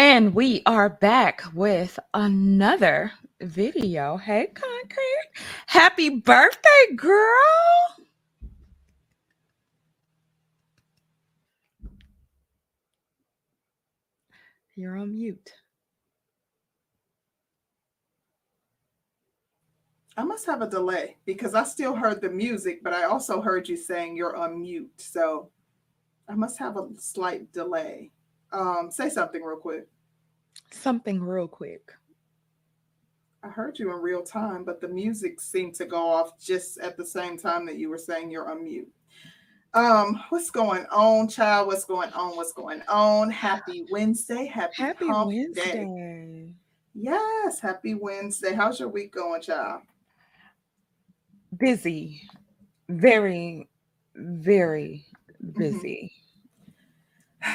And we are back with another video. Hey, Concrete. Happy birthday, girl. You're on mute. I must have a delay because I still heard the music, but I also heard you saying you're on mute. So I must have a slight delay. Um, say something real quick. Something real quick. I heard you in real time, but the music seemed to go off just at the same time that you were saying you're on mute. Um, what's going on, child? What's going on? What's going on? Happy Wednesday. Happy, Happy hump day. Wednesday. Yes, happy Wednesday. How's your week going, child? Busy. Very, very busy.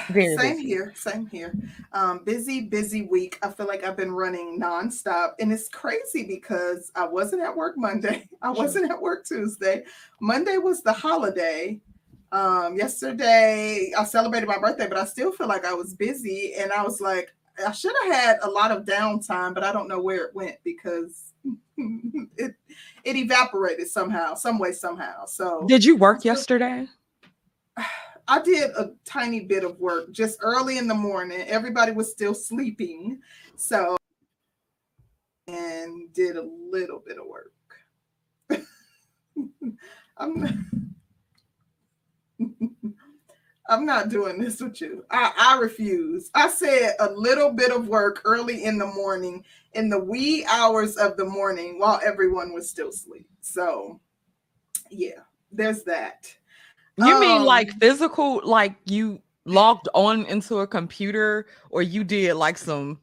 Very Same busy. here, same here. Um, busy, busy week. I feel like I've been running nonstop, and it's crazy because I wasn't at work Monday. I wasn't at work Tuesday. Monday was the holiday. Um, yesterday I celebrated my birthday, but I still feel like I was busy, and I was like, I should have had a lot of downtime, but I don't know where it went because it it evaporated somehow, some way, somehow. So Did you work yesterday? I did a tiny bit of work just early in the morning. Everybody was still sleeping. So, and did a little bit of work. I'm, not, I'm not doing this with you. I, I refuse. I said a little bit of work early in the morning, in the wee hours of the morning while everyone was still asleep. So, yeah, there's that. You mean like Um, physical, like you logged on into a computer or you did like some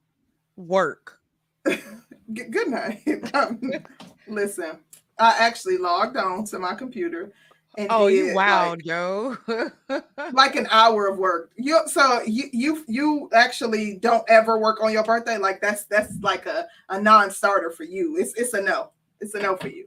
work? Good night. Um, Listen, I actually logged on to my computer and Oh, you did wild, yo. like, like an hour of work. You so you you you actually don't ever work on your birthday. Like that's that's like a, a non-starter for you. It's it's a no. It's a no for you.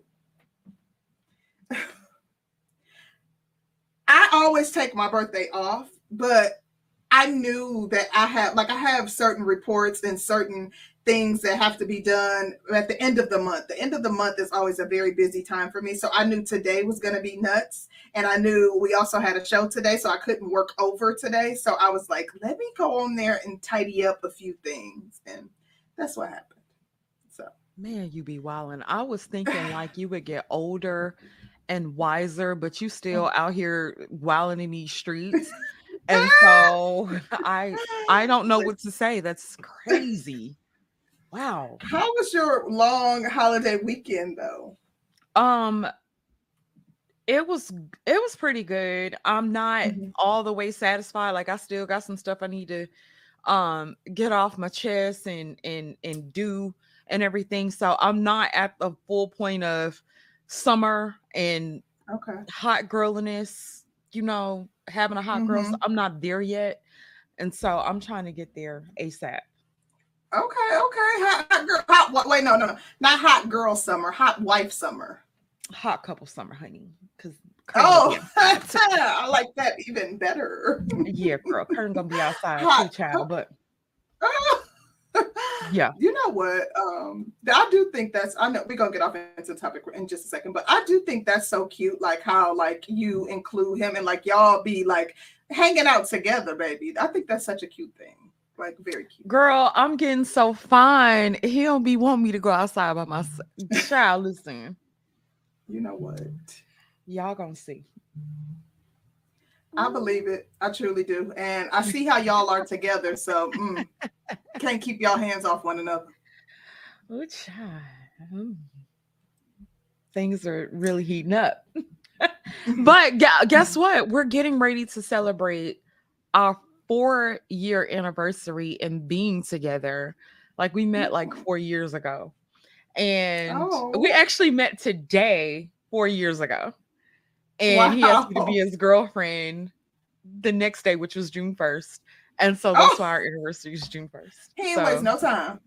I always take my birthday off, but I knew that I have like I have certain reports and certain things that have to be done at the end of the month. The end of the month is always a very busy time for me. So I knew today was going to be nuts. And I knew we also had a show today, so I couldn't work over today. So I was like, let me go on there and tidy up a few things. And that's what happened. So Man, you be wilding. I was thinking like you would get older and wiser, but you still out here wilding in these streets. And so I I don't know what to say. That's crazy. Wow. how was your long holiday weekend though? Um it was it was pretty good. I'm not Mhm. all the way satisfied. Like I still got some stuff I need to um get off my chest and and and do and everything. So I'm not at the full point of summer and Okay. hot girliness, you know, having a hot girl. Mhm. So I'm not there yet. And so I'm trying to get there ASAP. Okay, okay. Hot, hot girl. Hot, wait, no, no, no. Not hot girl summer. Hot wife summer. Hot couple summer, honey. Cause Oh, I like that even better. yeah, girl. Kern gonna be outside Hot too, child. But yeah. You know what? Um, I do think that's. I know we're gonna get off into the topic in just a second, but I do think that's so cute. Like how like you include him and like y'all be like hanging out together, baby. I think that's such a cute thing. Like very cute. Girl, I'm getting so fine. He don't be wanting me to go outside by myself. Child, listen. You know what? Y'all gonna see. I believe it. I truly do, and I see how y'all are together. So mm, can't keep y'all hands off one another. Oh, child. Mm. Things are really heating up. but gu- guess what? We're getting ready to celebrate our four year anniversary and being together. Like we met like four years ago. And we Oh. actually met today four years ago. And he asked me to be his girlfriend the next day, which was June 1st. And so that's Oh. why our anniversary is June 1st. He So- waste no time.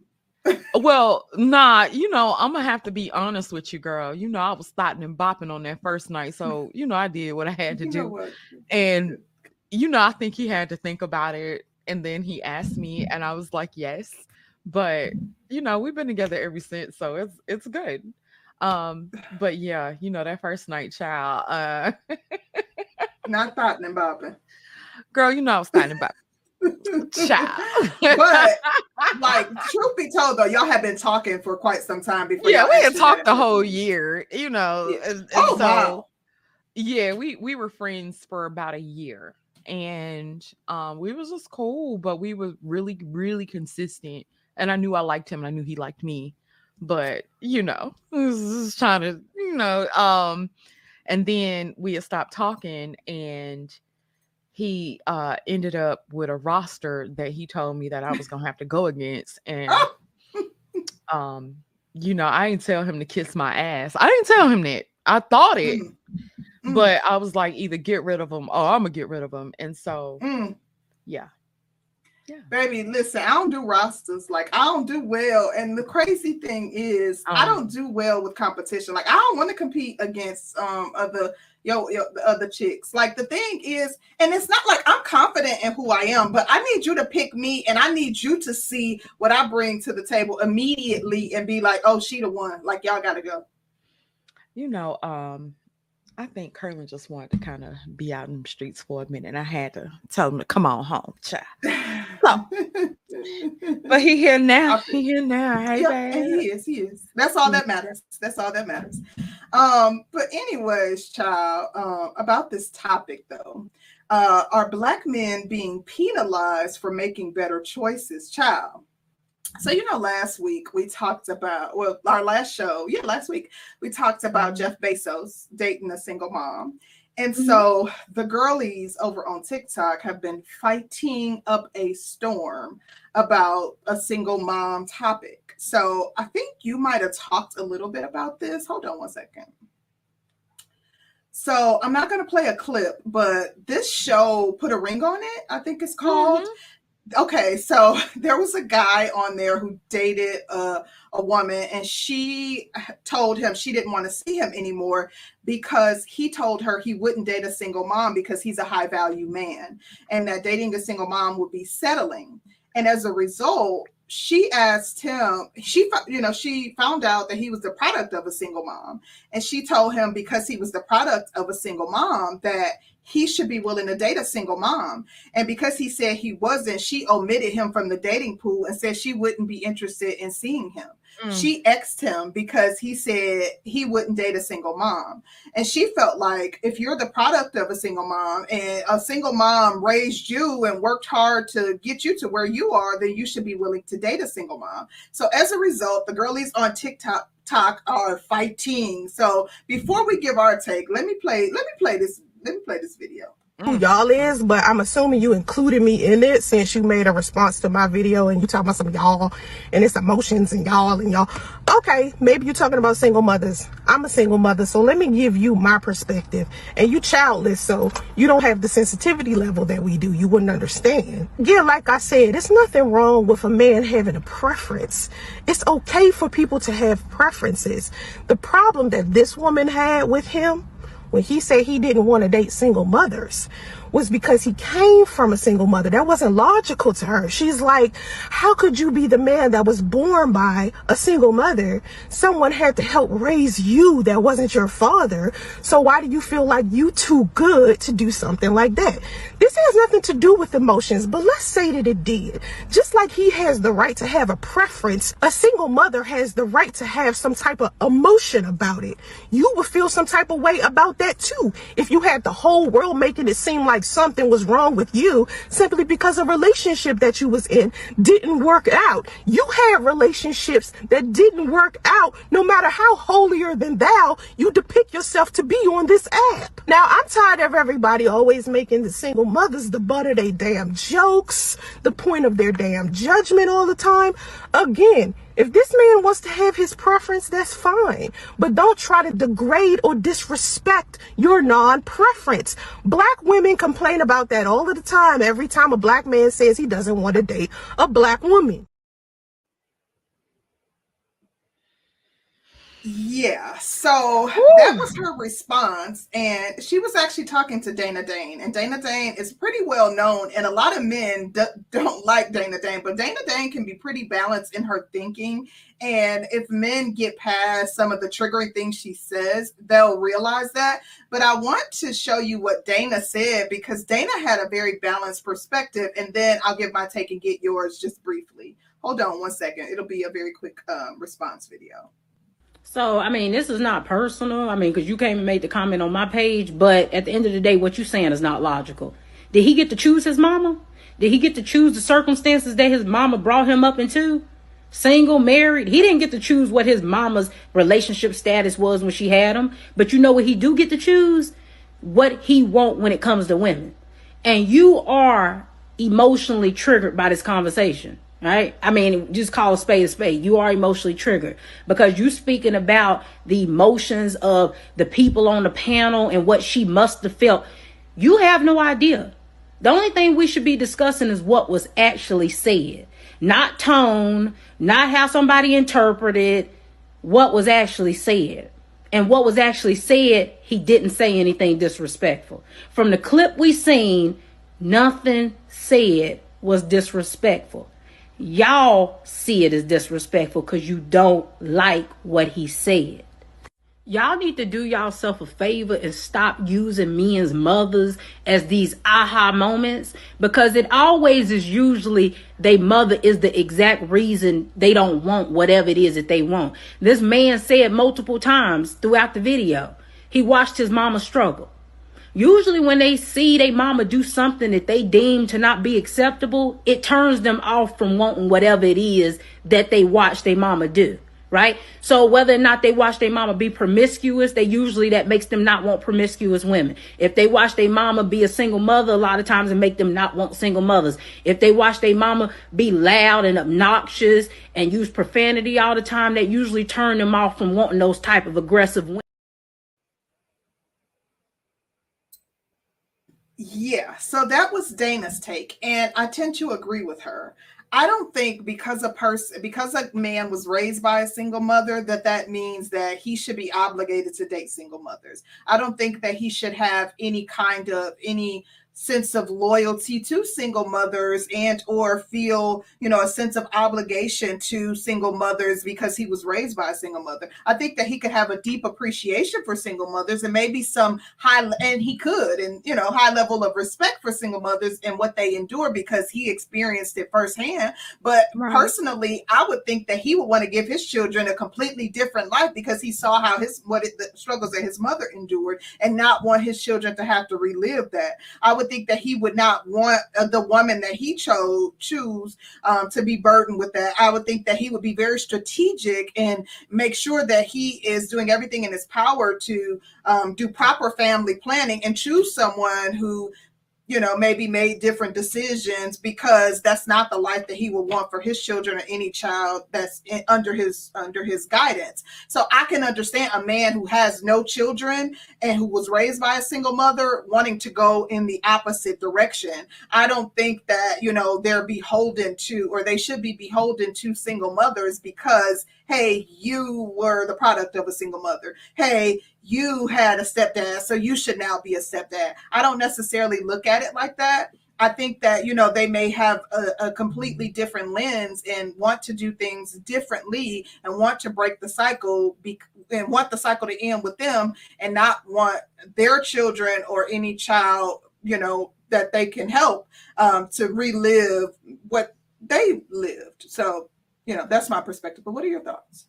Uh, well, nah, you know, I'm gonna have to be honest with you, girl. You know, I was starting and bopping on that first night, so you know, I did what I had to You do, and you know, I think he had to think about it, and then he asked me, and I was like, yes. But you know, we've been together ever since, so it's it's good. Um, but yeah, you know, that first night, child. Uh Not thought about it. girl, you know I was thinking about child. But like truth be told though, y'all have been talking for quite some time before. yeah, we had talked the whole year, you know. Yeah. And, and Oh so wow. yeah, we we were friends for about a year. And um we was just cool, but we were really, really consistent. And I knew I liked him and I knew he liked me. But you know, just trying to, you know, um, and then we had stopped talking and he uh ended up with a roster that he told me that I was gonna have to go against. And um, you know, I didn't tell him to kiss my ass. I didn't tell him that. I thought it, Mm. Mm. but I was like, either get rid of him or I'm gonna get rid of him. And so Mm. yeah. Yeah. Baby, listen, I don't do rosters. Like I don't do well. And the crazy thing is, I Um. don't do well with competition. Like I don't want to compete against um other yo, yo the other chicks. Like the thing is, and it's not like I'm confident in who I am, but I need you to pick me and I need you to see what I bring to the table immediately and be like, oh, she the one. Like y'all gotta go. You know, um, I think Curlin just wanted to kind of be out in the streets for a minute. I had to tell him to come on home, child. But he here now. He here now. Hey, he is. He is. That's all that matters. That's all that matters. Um, but anyways, child, um, about this topic though, uh, are black men being penalized for making better choices, child? So you know, last week we talked about well, our last show, yeah, last week we talked about Jeff Bezos dating a single mom. And Mhm. so the girlies over on TikTok have been fighting up a storm about a single mom topic. So I think you might have talked a little bit about this. Hold on one second. So I'm not going to play a clip, but this show put a ring on it. I think it's called. Mhm. Okay, so there was a guy on there who dated a, a woman, and she told him she didn't want to see him anymore because he told her he wouldn't date a single mom because he's a high value man, and that dating a single mom would be settling. And as a result, she asked him, she, you know, she found out that he was the product of a single mom. And she told him because he was the product of a single mom that he should be willing to date a single mom. And because he said he wasn't, she omitted him from the dating pool and said she wouldn't be interested in seeing him. Mm. She exed him because he said he wouldn't date a single mom. And she felt like if you're the product of a single mom and a single mom raised you and worked hard to get you to where you are, then you should be willing to date a single mom. So as a result, the girlies on TikTok talk are fighting. So before we give our take, let me play let me play this let me play this video. who y'all is, but I'm assuming you included me in it since you made a response to my video and you talking about some y'all and it's emotions and y'all and y'all. Okay, maybe you're talking about single mothers. I'm a single mother, so let me give you my perspective. And you childless, so you don't have the sensitivity level that we do. You wouldn't understand. Yeah, like I said, it's nothing wrong with a man having a preference. It's okay for people to have preferences. The problem that this woman had with him when he said he didn't want to date single mothers was because he came from a single mother. That wasn't logical to her. She's like, how could you be the man that was born by a single mother? Someone had to help raise you that wasn't your father. So why do you feel like you too good to do something like that? This has nothing to do with emotions, but let's say that it did. Just like he has the right to have a preference, a single mother has the right to have some type of emotion about it. You would feel some type of way about that too. If you had the whole world making it seem like something was wrong with you simply because a relationship that you was in didn't work out. You had relationships that didn't work out no matter how holier than thou you depict yourself to be on this app. Now I'm tired of everybody always making the single mothers the butt of their damn jokes, the point of their damn judgment all the time. Again, if this man wants to have his preference, that's fine. But don't try to degrade or disrespect your non preference. Black women complain about that all of the time every time a black man says he doesn't want to date a black woman. Yeah, so that was her response. And she was actually talking to Dana Dane. And Dana Dane is pretty well known. And a lot of men d- don't like Dana Dane, but Dana Dane can be pretty balanced in her thinking. And if men get past some of the triggering things she says, they'll realize that. But I want to show you what Dana said because Dana had a very balanced perspective. And then I'll give my take and get yours just briefly. Hold on one second. It'll be a very quick um, response video. So, I mean, this is not personal. I mean, because you came and made the comment on my page, but at the end of the day, what you're saying is not logical. Did he get to choose his mama? Did he get to choose the circumstances that his mama brought him up into? Single, married. He didn't get to choose what his mama's relationship status was when she had him. But you know what he do get to choose? What he want when it comes to women. And you are emotionally triggered by this conversation right? I mean, just call a spade a spade. You are emotionally triggered because you're speaking about the emotions of the people on the panel and what she must have felt. You have no idea. The only thing we should be discussing is what was actually said, not tone, not how somebody interpreted what was actually said. And what was actually said, he didn't say anything disrespectful. From the clip we seen, nothing said was disrespectful y'all see it as disrespectful because you don't like what he said. Y'all need to do yourself a favor and stop using men's mothers as these aha moments because it always is usually they mother is the exact reason they don't want whatever it is that they want. This man said multiple times throughout the video, he watched his mama struggle. Usually, when they see their mama do something that they deem to not be acceptable, it turns them off from wanting whatever it is that they watch their mama do. Right? So whether or not they watch their mama be promiscuous, they usually that makes them not want promiscuous women. If they watch their mama be a single mother, a lot of times it make them not want single mothers. If they watch their mama be loud and obnoxious and use profanity all the time, that usually turn them off from wanting those type of aggressive women. Yeah, so that was Dana's take, and I tend to agree with her. I don't think because a person because a man was raised by a single mother that that means that he should be obligated to date single mothers. I don't think that he should have any kind of any sense of loyalty to single mothers and or feel you know a sense of obligation to single mothers because he was raised by a single mother. I think that he could have a deep appreciation for single mothers and maybe some high and he could and you know high level of respect for single mothers and what they endure because he experienced it firsthand. But Right. personally i would think that he would want to give his children a completely different life because he saw how his what it, the struggles that his mother endured and not want his children to have to relive that. I would think that he would not want uh, the woman that he chose choose um, to be burdened with that. I would think that he would be very strategic and make sure that he is doing everything in his power to um, do proper family planning and choose someone who you know maybe made different decisions because that's not the life that he would want for his children or any child that's in, under his under his guidance. So i can understand a man who has no children and who was raised by a single mother wanting to go in the opposite direction. I don't think that you know they're beholden to or they should be beholden to single mothers because hey you were the product of a single mother hey you had a stepdad, so you should now be a stepdad. I don't necessarily look at it like that. I think that you know they may have a, a, completely different lens and want to do things differently and want to break the cycle be, and want the cycle to end with them and not want their children or any child you know that they can help um, to relive what they lived. So you know that's my perspective. But what are your thoughts?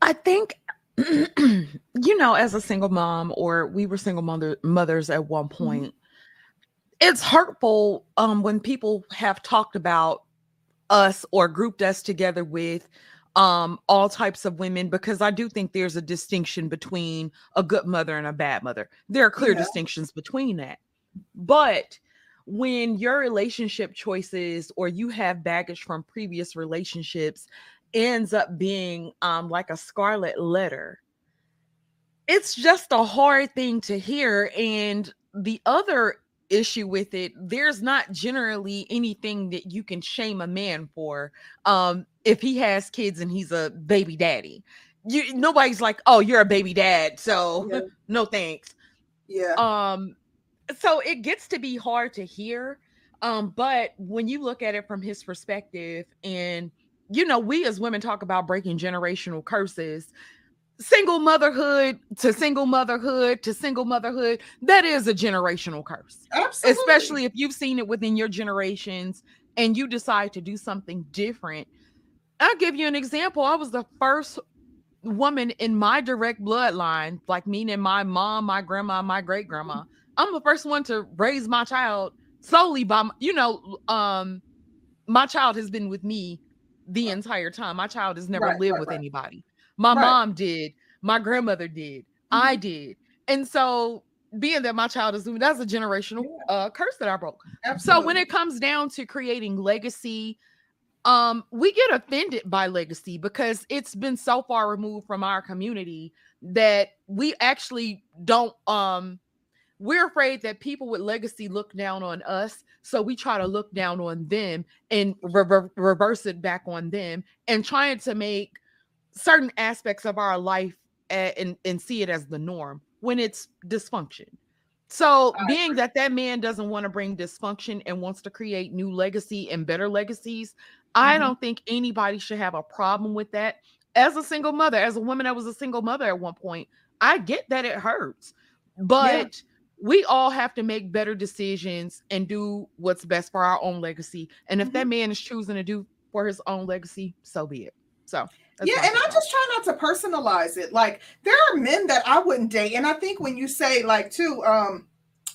I think you know, as a single mom, or we were single mother mothers at one Mm-hmm. point, it's hurtful um when people have talked about us or grouped us together with um all types of women because I do think there's a distinction between a good mother and a bad mother. There are clear Yeah. distinctions between that. But when your relationship choices or you have baggage from previous relationships ends up being um like a scarlet letter it's just a hard thing to hear and the other issue with it there's not generally anything that you can shame a man for um if he has kids and he's a baby daddy you nobody's like, oh, you're a baby dad, so Yeah. no thanks. Yeah. Um, so it gets to be hard to hear. Um, but when you look at it from his perspective, and you know, we as women talk about breaking generational curses. Single motherhood to single motherhood to single motherhood, that is a generational curse. Absolutely. especially if you've seen it within your generations and you decide to do something different. I'll give you an example. I was the first woman in my direct bloodline, like meaning my mom, my grandma, my great grandma. I'm the first one to raise my child solely by, you know, um, my child has been with me the entire time. My child has never Right, lived right, with right. anybody. My mom did, my grandmother did, I Mhm. did. And so being that my child is that's a generational Yeah. uh curse that I broke. So when it comes down to creating legacy, um, we get offended by legacy because it's been so far removed from our community that we actually don't um we're afraid that people with legacy look down on us so we try to look down on them and rever- reverse it back on them and trying to make certain aspects of our life and and see it as the norm when it's dysfunction. So I being that that man doesn't want to bring dysfunction and wants to create new legacy and better legacies i Mhm. don't think anybody should have a problem with that. As a single mother as a woman that was a single mother at one point i get that it hurts but we all have to make better decisions and do what's best for our own legacy and if that man is choosing to do for his own legacy so be it so yeah, and I take on it. just try not to personalize it. Like there are men that I wouldn't date, and I think when you say like too, um,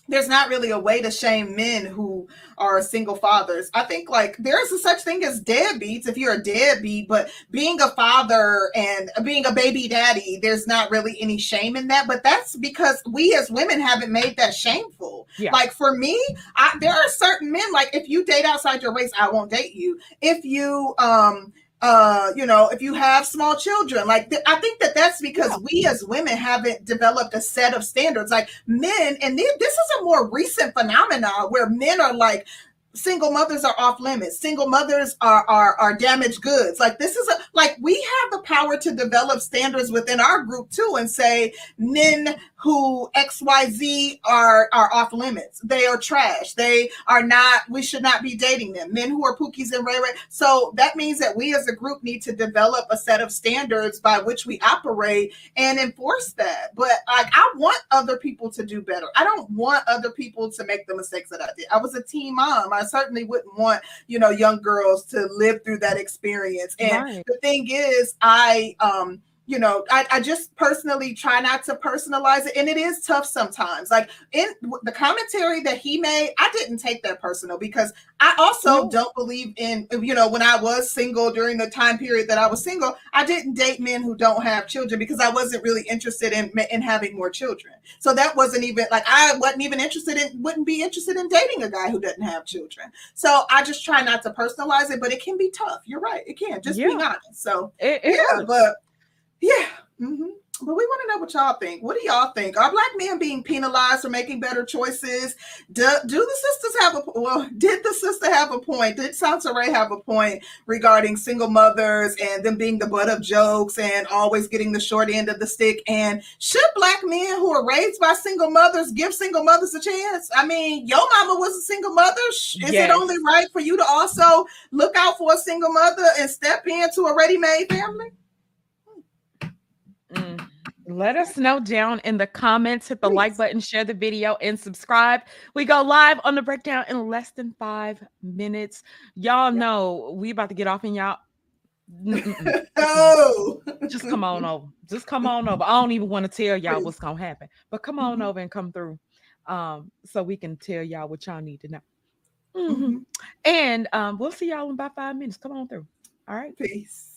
there's not really a way to shame men who are single fathers. I think like there's a such thing as deadbeats if you're a deadbeat, but being a father and being a baby daddy, there's not really any shame in that. But that's because we as women haven't made that shameful. Yeah. Like for me, I, there are certain men like if you date outside your race, I won't date you. If you um uh you know if you have small children like th- i think that that's because we as women haven't developed a set of standards. Like men and th- this is a more recent phenomenon where men are like single mothers are off limits single mothers are are are damaged goods. Like this is a like we have the power to develop standards within our group too and say men who xyz are are off limits. They are trash. They are not we should not be dating them. Men who are pookies and ray ray. So that means that we as a group need to develop a set of standards by which we operate and enforce that. But like i want other people to do better. I don't want other people to make the mistakes that i did. I was a teen mom. I certainly wouldn't want you know young girls to live through that experience. And Right. the thing is i um you know I, I just personally try not to personalize it and it is tough sometimes. Like in the commentary that he made i didn't take that personal because i also No. don't believe in you know when i was single during the time period that i was single i didn't date men who don't have children because i wasn't really interested in in having more children. So that wasn't even like i wasn't even interested in wouldn't be interested in dating a guy who doesn't have children. So i just try not to personalize it but it can be tough. You're right. It can. Just Yeah. honest. So It- it yeah, hurts. but yeah. hmm But we want to know what y'all think. What do y'all think? Are black men being penalized for making better choices? Do, do the sisters have a well? Did the sister have a point? Did Sansaray have a point regarding single mothers and them being the butt of jokes and always getting the short end of the stick? And should black men who are raised by single mothers give single mothers a chance? I mean, your mama was a single mother. Is Yes. it only right for you to also look out for a single mother and step into a ready-made family? Mm. Let us know down in the comments. Hit the like button, share the video, and subscribe. We go live on the breakdown in less than five minutes. Y'all know we about to get off and y'all. Oh, Just come on over. Just come on over. I don't even want to tell y'all Please. what's gonna happen, but come on Mhm. over and come through, um, so we can tell y'all what y'all need to know. Mhm. Mhm. And um, we'll see y'all in about five minutes. Come on through. All right. Peace.